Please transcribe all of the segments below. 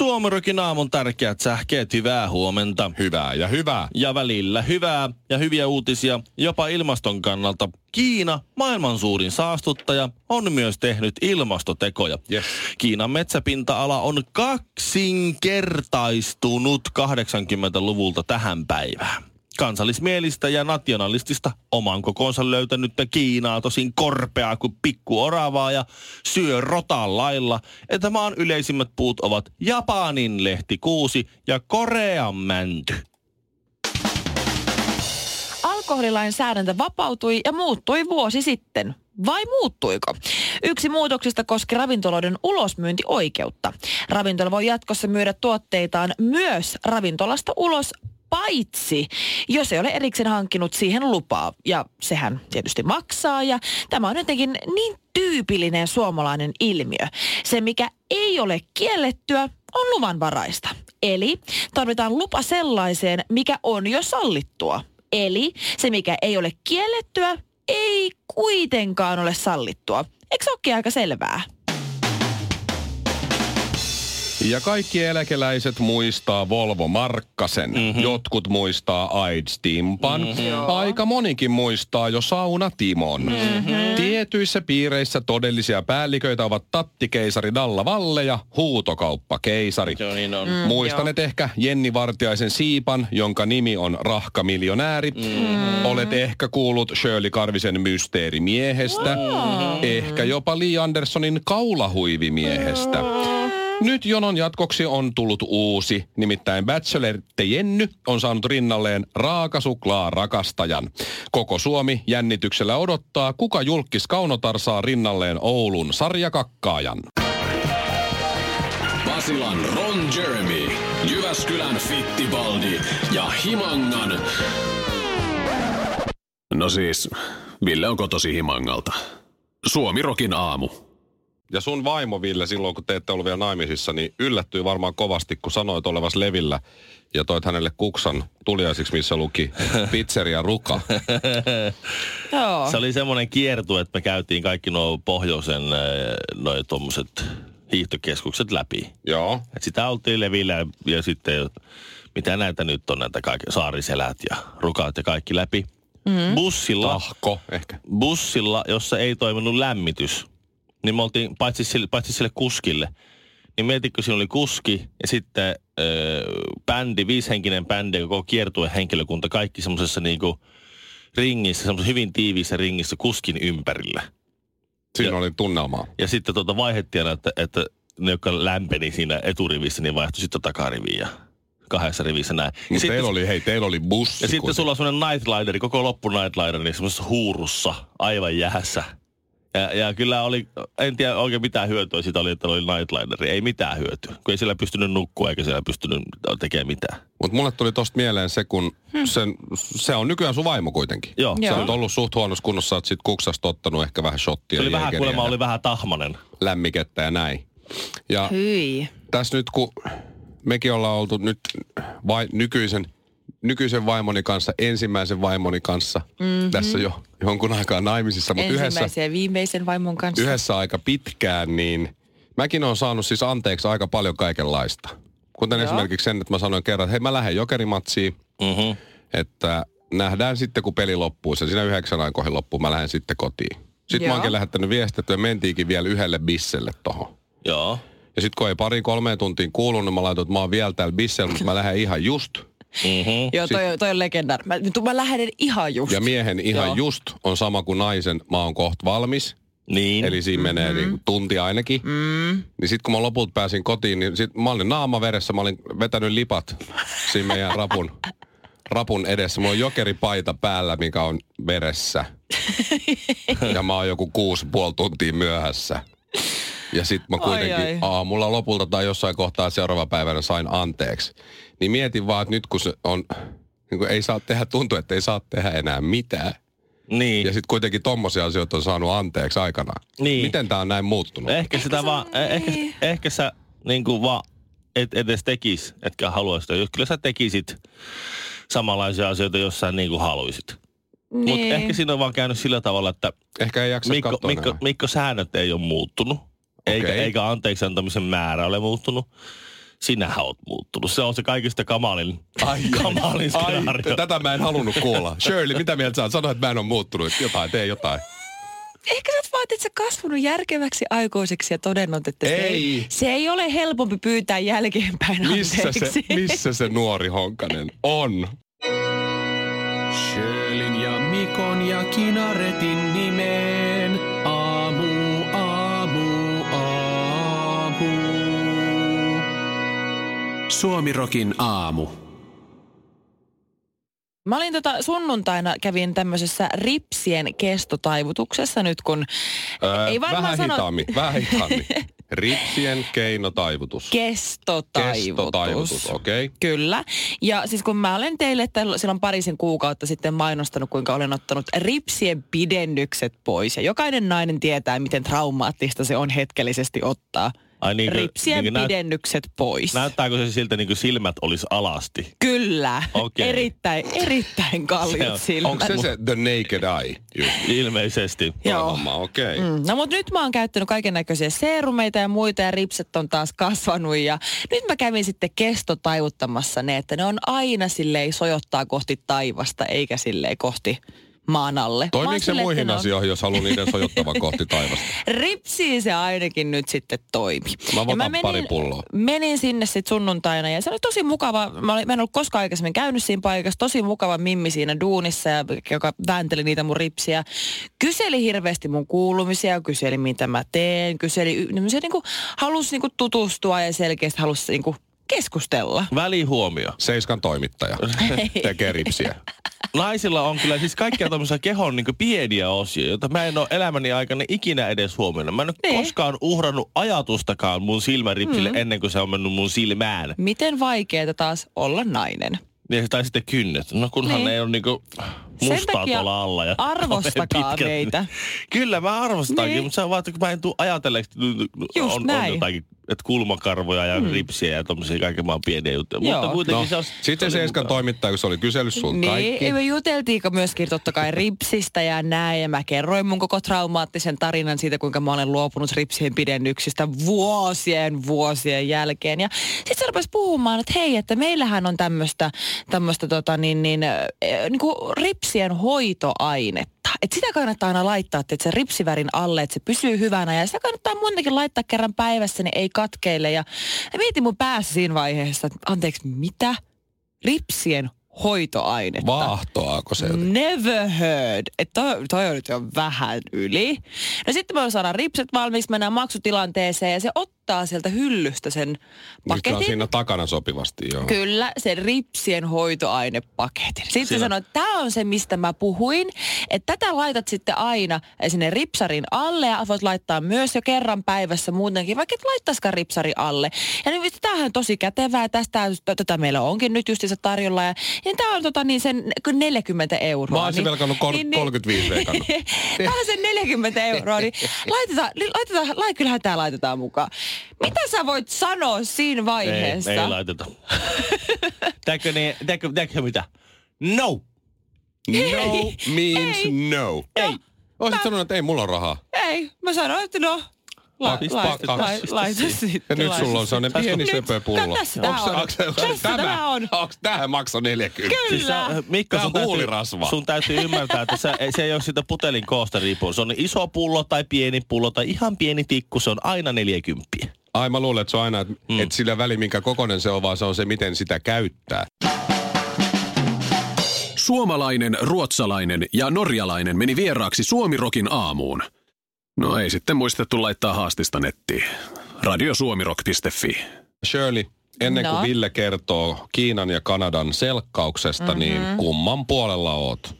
Suomerokin aamun tärkeät sähkeet, hyvää huomenta. Hyvää ja hyvää. Ja välillä hyvää ja hyviä uutisia jopa ilmaston kannalta. Kiina, maailman suurin saastuttaja, on myös tehnyt ilmastotekoja. Yes. Kiinan metsäpinta-ala on kaksinkertaistunut 80-luvulta tähän päivään kansallismielistä ja nationalistista oman kokonsa löytänyt Kiinaa tosin korpeaa kuin pikku oravaa ja syö rotan lailla, että maan yleisimmät puut ovat Japanin lehtikuusi ja Korean mänty. Alkoholilainsäädäntö vapautui ja muuttui vuosi sitten. Vai muuttuiko? Yksi muutoksista koski ravintoloiden ulosmyyntioikeutta. Ravintola voi jatkossa myydä tuotteitaan myös ravintolasta ulos paitsi jos ei ole erikseen hankkinut siihen lupaa. Ja sehän tietysti maksaa ja tämä on jotenkin niin tyypillinen suomalainen ilmiö. Se, mikä ei ole kiellettyä, on luvanvaraista. Eli tarvitaan lupa sellaiseen, mikä on jo sallittua. Eli se, mikä ei ole kiellettyä, ei kuitenkaan ole sallittua. Eikö se olekin aika selvää? Ja kaikki eläkeläiset muistaa Volvo Markkasen. Mm-hmm. Jotkut muistaa AIDS Timpan. Mm-hmm. Aika monikin muistaa jo Sauna Timon. Mm-hmm. Tietyissä piireissä todellisia päälliköitä ovat tattikeisari Dalla Valle ja huutokauppa keisari. Joo, niin on. Mm, Muistanet ehkä Jenni Vartiaisen siipan, jonka nimi on Rahka miljonääri. Mm-hmm. Olet ehkä kuullut Shirley Karvisen mysteerimiehestä. Mm-hmm. Ehkä jopa Lee Andersonin kaulahuivimiehestä. Mm-hmm. Nyt jonon jatkoksi on tullut uusi, nimittäin Bachelor Jenny on saanut rinnalleen raakasuklaa rakastajan. Koko Suomi jännityksellä odottaa, kuka julkis Kaunotar saa rinnalleen Oulun sarjakakkaajan. Basilan Ron Jeremy, Jyväskylän Fittibaldi ja Himangan... No siis, Ville on kotosi Himangalta. Suomirokin aamu. Ja sun vaimo Ville silloin, kun te ette ollut vielä naimisissa, niin yllättyi varmaan kovasti, kun sanoit olevas levillä ja toit hänelle kuksan tuliaisiksi, missä luki pizzeria Ruka. Joo. Se oli semmoinen kiertu, että me käytiin kaikki nuo pohjoisen noin tuommoiset hiihtokeskukset läpi. Joo. Et sitä oltiin levillä ja, sitten mitä näitä nyt on, näitä kaikki saariselät ja rukaat ja kaikki läpi. Mm. Bussilla, Tahko ehkä. bussilla, jossa ei toiminut lämmitys, niin me oltiin, paitsi sille, paitsi sille kuskille, niin mietitkö, siinä oli kuski ja sitten öö, bändi, viishenkinen bändi koko kiertue henkilökunta, kaikki semmoisessa niinku ringissä, semmoisessa hyvin tiiviissä ringissä kuskin ympärillä. Siinä Ja- oli tunnelmaa. Ja sitten tuota vaihdettiin aina, että, että ne, jotka lämpeni siinä eturivissä, niin vaihtui sitten takariviin ja kahdessa rivissä näin. Ja sitten, teillä oli, hei, teillä oli bussi. ja sitten sulla on semmoinen nightlineri, koko loppu nightlineri, semmoisessa huurussa, aivan jäässä. Ja, ja kyllä oli, en tiedä oikein mitään hyötyä siitä oli, että oli nightlineri. Ei mitään hyötyä, kun ei siellä pystynyt nukkua eikä siellä pystynyt tekemään mitään. Mutta mulle tuli tosta mieleen se, kun sen, se on nykyään sun vaimo kuitenkin. Joo, Se on ollut suht huonossa kunnossa, että sit kuksasta ottanut ehkä vähän shottia, Se oli vähän, kuulemma oli vähän tahmanen. lämmikettä ja näin. Ja Hyi. tässä nyt kun mekin ollaan oltu nyt vai, nykyisen, nykyisen vaimoni kanssa, ensimmäisen vaimoni kanssa mm-hmm. tässä jo jonkun aikaa naimisissa, mutta yhdessä, Ensimmäisen ja viimeisen vaimon kanssa. yhdessä aika pitkään, niin mäkin olen saanut siis anteeksi aika paljon kaikenlaista. Kuten Joo. esimerkiksi sen, että mä sanoin kerran, että hei mä lähden jokerimatsiin, Mm-hmm. että nähdään sitten kun peli loppuu. Se siinä yhdeksän aikoihin loppuu, mä lähden sitten kotiin. Sitten mä Joo. oonkin lähettänyt viestiä, että me mentiinkin vielä yhdelle bisselle tohon. Joo. Ja sitten kun ei pari kolmeen tuntiin kuulunut, niin mä laitoin, että mä oon vielä täällä bissellä, mutta mä lähden ihan just. Mm-hmm. Joo, toi, toi on legendaari. Mä, mä lähden ihan just. Ja miehen ihan Joo. just on sama kuin naisen, mä oon kohta valmis. Niin. Eli siinä menee Mm-hmm. niin tunti ainakin. Mm. Niin sitten kun mä lopulta pääsin kotiin, niin sit mä olin naama veressä, mä olin vetänyt lipat siinä meidän rapun, rapun edessä. Mulla on jokeripaita päällä, mikä on veressä. ja mä oon joku kuusi puoli tuntia myöhässä. Ja sit mä kuitenkin Ai, ai. aamulla lopulta tai jossain kohtaa seuraava päivänä sain anteeksi. Niin mietin vaan, että nyt kun se on, niin kun ei saa tehdä, tuntuu, että ei saa tehdä enää mitään. Niin. Ja sitten kuitenkin tommosia asioita on saanut anteeksi aikanaan. Niin. Miten tää on näin muuttunut? Ehkä, sitä se vaan, on- eh, ehkä, niin. ehkä sä niin kuin vaan et edes tekis, etkä haluaisi sitä. Jos kyllä sä tekisit samanlaisia asioita, jos sä niin kuin haluisit. Niin. Mutta ehkä siinä on vaan käynyt sillä tavalla, että Ehkä ei jaksa Mikko, katsoa Mikko, enää. Mikko säännöt ei ole muuttunut. Eikä, Okei. eikä anteeksi antamisen määrä ole muuttunut. Sinähän oot muuttunut. Se on se kaikista kamalin, Ai, kamalin ai, skenaario. tätä mä en halunnut kuulla. Shirley, mitä mieltä sä oot? Sano, että mä en ole muuttunut. Jotain, tee jotain. Ehkä sä oot vaan, että sä kasvanut järkeväksi aikuiseksi ja todennut, että se Ei. ei, se ei ole helpompi pyytää jälkeenpäin Missä se, missä se nuori Honkanen on? Sjölin ja Mikon ja Kinaretin nimeen. Suomirokin aamu. Mä olin tota sunnuntaina, kävin tämmöisessä ripsien kestotaivutuksessa nyt, kun Öö, ei varmaan vähän sano... hitaammin, vähän hitaammin. Ripsien keinotaivutus. Kestotaivutus. Kestotaivutus, okei. Okay. Kyllä. Ja siis kun mä olen teille että silloin parisen kuukautta sitten mainostanut, kuinka olen ottanut ripsien pidennykset pois. Ja jokainen nainen tietää, miten traumaattista se on hetkellisesti ottaa Ai niin kuin- ripsien niin kuin näyt- pidennykset pois. Näyttääkö se siltä niin kuin silmät olisi alasti? Kyllä. Okei. Erittäin, erittäin Se on- silmät. Onko se se The Naked Eye? Just. Ilmeisesti. Joo. Okei. Okay. Mm, no mutta nyt mä oon käyttänyt kaiken näköisiä seerumeita ja muita ja ripset on taas kasvanut ja nyt mä kävin sitten kestotaivuttamassa ne, että ne on aina silleen sojottaa kohti taivasta eikä silleen kohti maan alle. Mä Toimiiko se muihin ne on- asioihin, jos haluaa niiden sojottavan kohti taivasta? Ripsiin se ainakin nyt sitten toimi. Mä Ja otan pari pulloa. menin sinne sitten sunnuntaina ja se oli tosi mukava. Mä, olin, mä en ollut koskaan aikaisemmin käynyt siinä paikassa. Tosi mukava mimmi siinä duunissa, ja, joka väänteli niitä mun ripsiä. Kyseli hirveästi mun kuulumisia, kyseli mitä mä teen. Kyseli, niin se niinku, halusi niinku tutustua ja selkeästi halusi niinku keskustella. Välihuomio. Seiskan toimittaja tekee ripsiä. Naisilla on kyllä siis kaikkia tämmöisiä kehon niin pieniä osia, joita mä en ole elämäni aikana ikinä edes huomioinut. Mä en ole Niin. koskaan uhrannut ajatustakaan mun silmäripsille mm. ennen kuin se on mennyt mun silmään. Miten vaikeeta taas olla nainen? Niin, tai sitten kynnet. No kunhan Niin. ne ei ole niinku Sen mustaa tuolla alla. Ja arvostakaa meitä. Kyllä mä arvostankin, Niin. mutta se on vaan, että mä en tule ajatelleeksi, että Just on, on jotakin, että kulmakarvoja ja mm. ripsiä ja tommosia kaiken maan pieniä juttuja. Joo. Mutta kuitenkin No, se on... sitten se Seiskan mukava. toimittaja, kun se oli kysellyt sun Niin, kaikki. me juteltiinko myöskin totta kai ripsistä ja näin. Ja mä kerroin mun koko traumaattisen tarinan siitä, kuinka mä olen luopunut ripsien pidennyksistä vuosien vuosien jälkeen. Ja sitten se rupesi puhumaan, että hei, että meillähän on tämmöistä tämmöistä tota niin, niin, äh, niin kuin ripsien hoitoainetta. Että sitä kannattaa aina laittaa, että se ripsivärin alle, että se pysyy hyvänä. Ja sitä kannattaa muutenkin laittaa kerran päivässä, niin ei katkeile. Ja, ja mietin mun päässä siinä vaiheessa, että anteeksi, mitä? Ripsien hoitoainetta. Vaahtoaako se? jotenkin? Never heard. Että toi, toi on nyt jo vähän yli. No sitten me saadaan ripset valmiiksi, mennään maksutilanteeseen ja se ottaa sieltä hyllystä sen Nyt se on paketin. siinä takana sopivasti, joo. Kyllä, sen ripsien hoitoainepaketin. Sitten Siinä- sanoi, että tämä on se, mistä mä puhuin. Että tätä laitat sitten aina sinne ripsarin alle ja voit laittaa myös jo kerran päivässä muutenkin, vaikka et laittaisikaan ripsari alle. Ja niin, tämähän on tosi kätevää. Tästä tätä meillä onkin nyt justiinsa tarjolla. Ja, ja tämä on tota, niin sen 40 euroa. Mä olisin velkannut kol- 35 veikannut. Tämä on sen 40 euroa, niin laitetaan, li- laitetaan, lai, kyllähän tämä laitetaan mukaan. Mitä sä voit sanoa siinä vaiheessa? Ei, ei laiteta. Tääkö, niin, tääkö, tääkö mitä? No! No means Ei. no. Ei. Olisit sanonut, että ei mulla on rahaa. Ei, mä sanoin, että no, la, Kaksi, la, kaksi. la, laita sitten. Ja nyt laita sulla on sellainen pieni Nyt- söpö pullo. Tässä tämä on. Onks- Tässä tämä on. Onks tähän makso 40? Siis sä, Kyllä. Mikko, Tää sun on täytyy, huulirasva. sun täytyy ymmärtää, että sä, ei- se ei ole siitä putelin koosta riippuen. Se on iso pullo tai pieni pullo tai ihan pieni tikku. Se on aina 40. Ai mä luulen, että se on aina, että mm. et sillä väli, minkä kokonen se on, vaan se on se, miten sitä käyttää. Suomalainen, ruotsalainen ja norjalainen meni vieraaksi Suomirokin aamuun. No ei sitten muistettu laittaa haastista nettiin. Radiosuomirok.fi. Shirley, ennen kuin No. Ville kertoo Kiinan ja Kanadan selkkauksesta, mm-hmm. niin kumman puolella oot?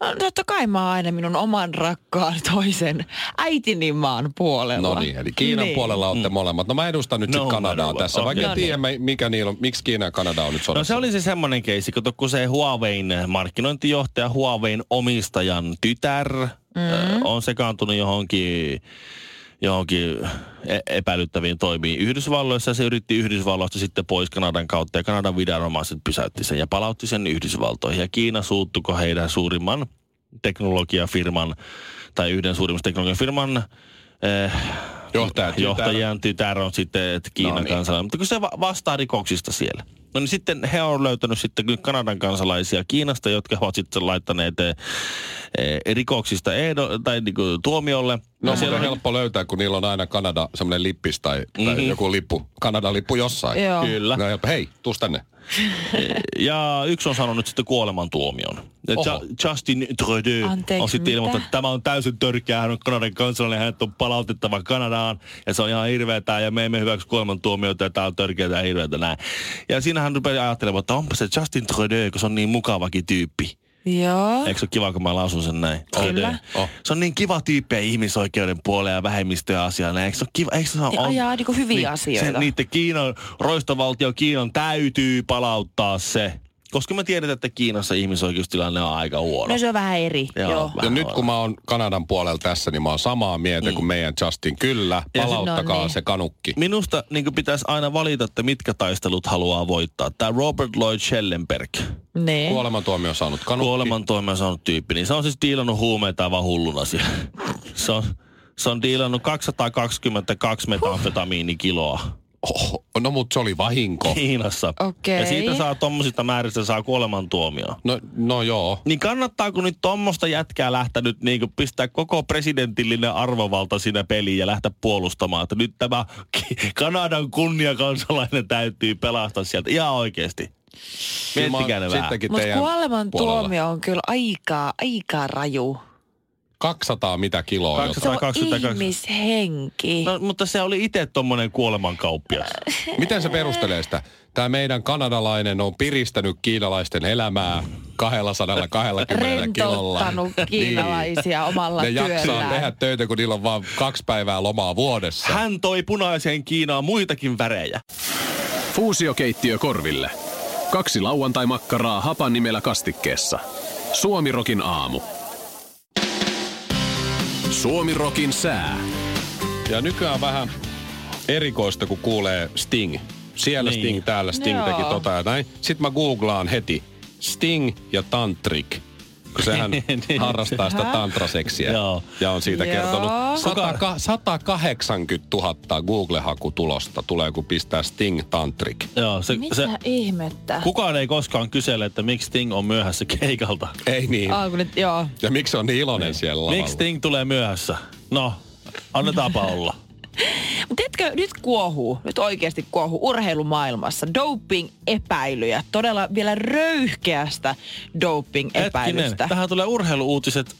No, totta kai mä oon aina minun oman rakkaan toisen äitini maan puolella. No niin, eli Kiinan Niin. puolella olette molemmat. No mä edustan nyt No, sitten Kanadaa no, tässä, vaikka en okei. tiedä mikä niillä on, miksi Kiina ja Kanada on nyt No sodassa. se oli se semmoinen keissi, kun se Huawein markkinointijohtaja, Huawein omistajan tytär mm. on sekaantunut johonkin johonkin e- epäilyttäviin toimiin Yhdysvalloissa se yritti Yhdysvalloista sitten pois Kanadan kautta ja Kanadan viranomaiset pysäytti sen ja palautti sen Yhdysvaltoihin ja Kiina suuttuko heidän suurimman teknologiafirman tai yhden suurimmista teknologiafirman eh, Johtaja, tytär. johtajan tytär on sitten että Kiinan No niin. kansalainen, mutta kun se va- vastaa rikoksista siellä. No niin sitten he on löytänyt sitten Kanadan kansalaisia Kiinasta, jotka ovat sitten laittaneet eh, eh, rikoksista ehdo, tai niinku tuomiolle. No siellä on helppo löytää, kun niillä on aina Kanada semmoinen lippis tai, tai Mhm. joku lippu. Kanadan lippu jossain. Joo. Kyllä. No helppo. Hei, tuus tänne. Ja yksi on sanonut nyt sitten kuolemantuomion. Ja Justin Trudeau Anteeksi, on sitten ilmoittanut, että tämä on täysin törkeä, hän on Kanadan kansalainen, hänet on palautettava Kanadaan, ja se on ihan hirveetä, ja me emme hyväksy kuolemantuomioita, ja tämä on törkeätä ja hirveätä näin. Ja siinä hän rupeaa ajattelemaan, että onpa se Justin Trudeau, kun se on niin mukavakin tyyppi. Joo. Eikö se ole kiva, kun mä lausun sen näin? Kyllä. Trudeau. Oh. Se on niin kiva tyyppi ja ihmisoikeuden puolella ja vähemmistöjen asiana. Eikö se ole kiva? Eikö se ole, Ja ajaa niinku hyviä asioita. Se, niiden Kiinan, roistovaltio Kiinan täytyy palauttaa se. Koska me tiedetään, että Kiinassa ihmisoikeustilanne on aika huono. No se on vähän eri. Joo. Joo. Ja Vähän nyt on. kun mä oon Kanadan puolella tässä, niin mä oon samaa mieltä kuin meidän Justin. Kyllä, Ja se- palauttakaa No niin. se kanukki. Minusta niin pitäisi aina valita, että mitkä taistelut haluaa voittaa. Tämä Robert Lloyd Schellenberg, Niin. Kuolemantuomio saanut kanukki. kuolemantoimia saanut tyyppi, niin se on siis diilannut huumeita aivan hulluna siellä. Se on, se on diilannut 222 metamfetamiinikiloa. Oho, no mut se oli vahinko. Kiinassa. Okei. Ja siitä saa tommosista määristä saa kuolemantuomioon. No, no joo. Niin kannattaako nyt tommosta jätkää lähteä nyt niin pistää koko presidentillinen arvovalta siinä peliin ja lähteä puolustamaan, että nyt tämä Kanadan kunniakansalainen täytyy pelastaa sieltä ihan oon Miettikää ne vähän. Mutta teidän kuoleman puolella. tuomio on kyllä aika, aika raju. 200 mitä kiloa. 200. Se on 122. ihmishenki. No, mutta se oli itse tommonen kuolemankauppias. Miten se perustelee sitä? Tämä meidän kanadalainen on piristänyt kiinalaisten elämää 220 kilolla. Rentouttanut kiinalaisia omalla Ne jaksaa työllään. tehdä töitä, kun niillä on vain kaksi päivää lomaa vuodessa. Hän toi punaiseen Kiinaan muitakin värejä. Fuusiokeittiö korville. Kaksi lauantai-makkaraa hapan nimellä kastikkeessa. Suomirokin aamu. Suomirokin sää. Ja nykyään vähän erikoista, kun kuulee Sting. Siellä Niin. Sting, täällä Sting Joo. teki tota ja näin. Sitten mä googlaan heti. Sting ja Tantrik. Kun sehän Niin. harrastaa sitä tantraseksiä. Joo. Ja on siitä Joo. kertonut 100, 180 000 Google-hakutulosta tulee, kun pistää Sting Tantrik. Joo, se, Mitä se, ihmettä? kukaan ei koskaan kysele, että miksi Sting on myöhässä keikalta. Ei niin. Joo. Ja miksi se on niin iloinen siellä lavalla? Miksi Sting tulee myöhässä? No, annetaanpa olla. Tiedätkö, nyt kuohuu, nyt oikeasti kuohuu urheilumaailmassa doping-epäilyjä. Todella vielä röyhkeästä Hetkinen, doping-epäilystä. tähän tulee urheiluuutiset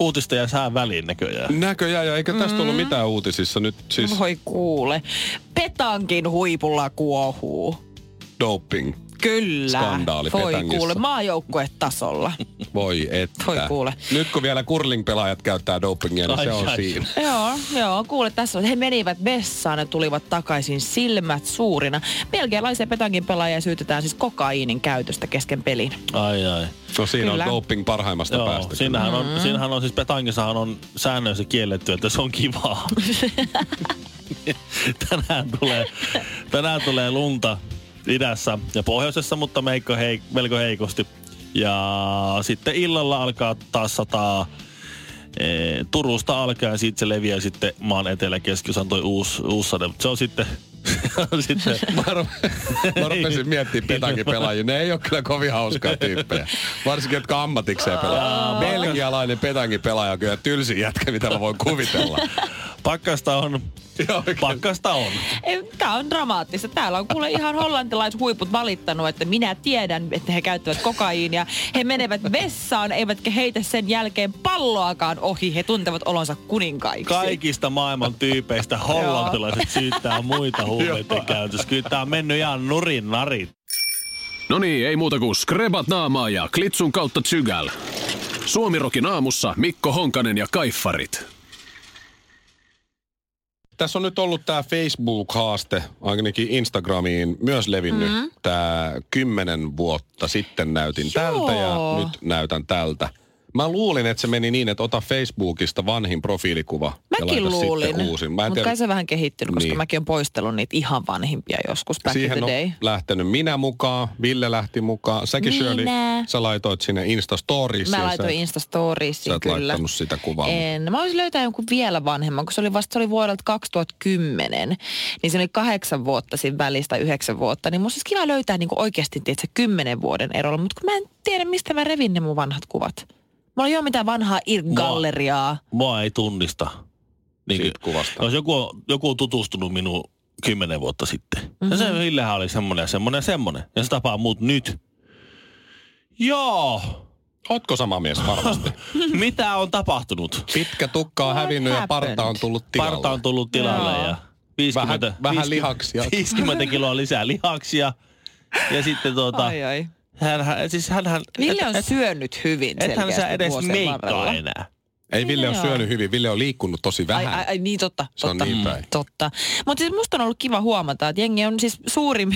uutista ja sään väliin näköjään. Näköjään, ja eikä tästä ollut mitään uutisissa nyt siis Voi kuule. Petankin huipulla kuohuu. doping. Kyllä. Skandaali Voi Petangissa. kuule, maajoukkuetasolla. Voi että. Voi kuule. Nyt kun vielä curling-pelaajat käyttää dopingia, niin Ai, se on ai. siinä. joo, joo, kuule tässä on. He menivät vessaan ja tulivat takaisin silmät suurina. Belgialaisia petankin pelaajia syytetään siis kokaiinin käytöstä kesken pelin. Ai ai. No siinä Kyllä. on doping parhaimmasta Joo, päästä. siinähän on, siinähän on siis petangissahan on säännöissä kielletty, että se on kivaa. tänään, tulee, tänään tulee lunta idässä ja pohjoisessa, mutta meikko hei, melko heikosti. Ja sitten illalla alkaa taas sataa e, Turusta alkaen, siitä se leviää sitten maan etelä keskiosan toi uusi, uusi sade. Mutta se on sitten, on sitten Mä, rup- mä rupesin miettimään petankin pelaajia. Ne ei ole kyllä kovin hauskaa tyyppejä. Varsinkin, jotka ammatikseen pelaa. Belgialainen petankin pelaaja on kyllä tylsin jätkä, mitä mä voin kuvitella. pakkasta on. Pakkasta on. Tämä on dramaattista. Täällä on kuule ihan hollantilaiset huiput valittanut, että minä tiedän, että he käyttävät kokaiinia. He menevät vessaan, eivätkä heitä sen jälkeen palloakaan ohi. He tuntevat olonsa kuninkaiksi. Kaikista maailman tyypeistä hollantilaiset syyttää muita huumeiden käytössä. Kyllä tää on mennyt ihan nurin narit. No niin, ei muuta kuin skrebat naamaa ja klitsun kautta tsygäl. Suomirokin aamussa Mikko Honkanen ja Kaiffarit. Tässä on nyt ollut tämä Facebook-haaste, ainakin Instagramiin myös levinnyt. Mm-hmm. Tämä kymmenen vuotta sitten näytin Joo. tältä ja nyt näytän tältä. Mä luulin, että se meni niin, että ota Facebookista vanhin profiilikuva ja Mäkin laita luulin, sitten uusin. Mä mutta kai se vähän kehittynyt, koska Niin. mäkin olen poistellut niitä ihan vanhimpia joskus back siihen in on the day. lähtenyt minä mukaan, Ville lähti mukaan. Säkin Minä. Shirley, sä laitoit sinne Instastoriesiin. Mä laitoin sä, Instastoriesiin sä et kyllä. laittanut sitä kuvaa. En. Mä voisin löytää jonkun vielä vanhemman, kun se oli vasta se oli vuodelta 2010. Niin se oli kahdeksan vuotta siinä välistä, yhdeksän vuotta. Niin musta olisi kiva löytää niin oikeasti tietysti kymmenen vuoden erolla. Mutta kun mä en tiedä, mistä mä revin ne mun vanhat kuvat. Mulla ei ole mitään vanhaa irk-galleriaa. Mua ei tunnista. Niin, Siitä kuvasta. Jos joku on, joku on tutustunut minuun kymmenen vuotta sitten. Mm-hmm. Ja se. Villehän oli semmoinen ja semmoinen ja semmoinen. Ja se tapaa muut nyt. Joo. Ootko sama mies varmasti? Mitä on tapahtunut? Pitkä tukka on What hävinnyt ja parta happened? on tullut tilalle. Parta on tullut tilalle Joo. ja 50, Vähän- vähän lihaksia. 50 kiloa lisää lihaksia. Ja sitten tuota, Ai ai. Hän, hän, siis hän, hän, Ville on syönyt hyvin ethän selkeästi sä edes meikkaa enää. Ei Ville ole Joo. syönyt hyvin, Ville on liikkunut tosi vähän. ai, ai, niin totta. Se on totta, niin päin. Totta. Mutta siis musta on ollut kiva huomata, että jengi on siis suurin,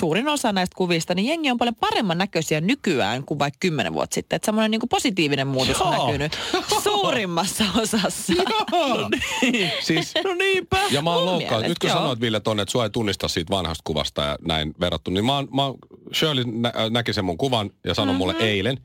suurin osa näistä kuvista, niin jengi on paljon paremman näköisiä nykyään kuin vaikka kymmenen vuotta sitten. Että semmoinen niinku positiivinen muutos on Joo. näkynyt suurimmassa osassa. No niin. Siis, No niinpä. ja mä oon mielestä, Nyt kun joo. sanoit Ville tonne, että sua ei tunnista siitä vanhasta kuvasta ja näin verrattu, niin mä, oon, mä oon, Shirley nä, näki sen mun kuvan ja sanoi mm-hmm. mulle eilen,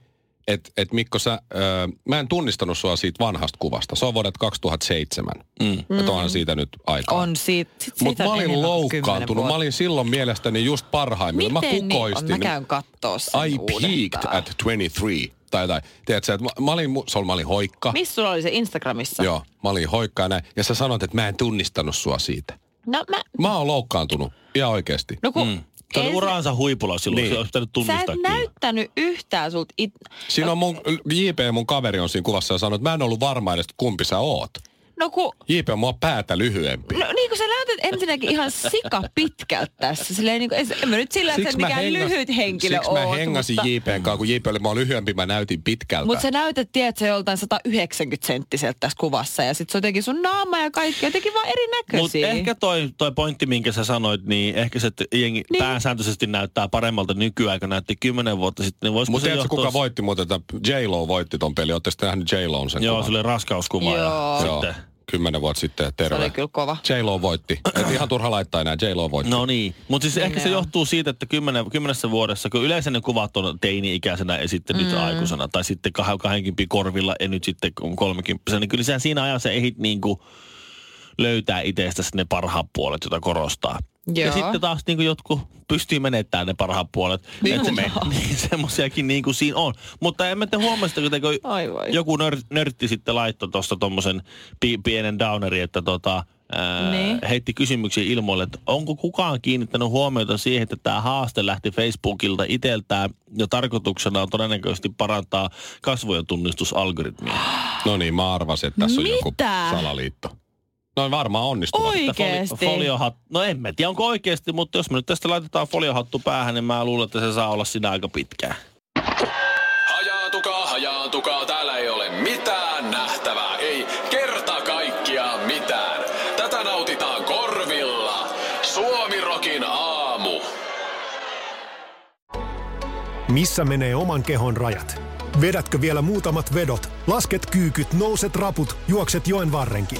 että et Mikko sä, ö, mä en tunnistanut sua siitä vanhasta kuvasta. Se on vuodet 2007. Mm. Että onhan siitä nyt aikaa. On siitä, sit Mutta mä olin loukkaantunut. Mä olin silloin mielestäni just parhaimmillaan. Mä Miten kukoistin. Niin on? Mä käyn kattoo sen I uudestaan. peaked at 23. Tai jotain. Tiedätkö, että mä, mä, olin, se oli, mä olin hoikka. Missä sulla oli se Instagramissa? Joo, mä olin hoikka ja näin. Ja sä sanoit, että mä en tunnistanut sua siitä. No mä... Mä oon loukkaantunut. Ihan oikeesti. No kun... Mm. Se oli uransa huipulla silloin, Niin. se olisi pitänyt Sä tunnistaa et kyllä. näyttänyt yhtään sulta it... Siinä on mun, JP mun kaveri on siinä kuvassa ja sanoi, että mä en ollut varma edes, että kumpi sä oot. No kun... JP on mua päätä lyhyempi. No niin kuin sä näytät ensinnäkin ihan sika pitkältä tässä. Silleen niin kuin, en mä nyt sillä, että mikään hengas- lyhyt henkilö Siksi mä oot, hengasin mutta... JPn kanssa, kun JP oli mä oon lyhyempi, mä näytin pitkältä. Mutta sä näytät, tiedätkö, joltain 190 senttiseltä tässä kuvassa. Ja sit se on jotenkin sun naama ja kaikki jotenkin vaan Mutta erinäköisiä. ehkä toi, toi pointti, minkä sä sanoit, niin ehkä se, että jengi Niin. pääsääntöisesti näyttää paremmalta nykyään, kun näytti kymmenen vuotta sitten. Niin Mutta tiedätkö, johtua... kuka voitti muuten? että J-Lo voitti ton peli. Sitten nähnyt J-Lon sen Joo, kuvan? se oli raskauskuva Joo. ja Joo, sitten... kymmenen vuotta sitten. se Terve. oli kyllä kova. J-Lo voitti. Et ihan turha laittaa enää. J-Lo voitti. No niin, mutta siis Niin ehkä ne se on. johtuu siitä, että kymmenen, kymmenessä vuodessa, kun yleensä ne kuvat on teini-ikäisenä ja sitten nyt Mm. aikuisena, tai sitten kah- 20 korvilla ja nyt sitten on 30 niin kyllä siinä ajassa ehdit niinku löytää itsestäsi ne parhaat puolet, joita korostaa. Joo. Ja sitten taas niin kuin jotkut pystyy menettämään ne parhaat puolet. Niin se- me. Niin, semmoisiakin niin kuin siinä on. Mutta emme te huomasta, kun joku nör, nörtti sitten laittoi tuosta tommosen pi, pienen downeri, että tota, ää, Niin. heitti kysymyksiä ilmoille, että onko kukaan kiinnittänyt huomiota siihen, että tämä haaste lähti Facebookilta iteltään ja tarkoituksena on todennäköisesti parantaa kasvojen tunnistusalgoritmia. No niin, mä arvasin, että tässä on joku Mitä? salaliitto. No varmaan. Että Oikeesti? foliohat, no en mä tiedä onko oikeasti, mutta jos me nyt tästä laitetaan foliohattu päähän, niin mä luulen, että se saa olla siinä aika pitkään. Hajaantukaa, hajaantukaa, täällä ei ole mitään nähtävää, ei kerta kaikkiaan mitään. Tätä nautitaan korvilla. Suomirokin aamu. Missä menee oman kehon rajat? Vedätkö vielä muutamat vedot, lasket kyykyt, nouset raput, juokset joen varrenkin?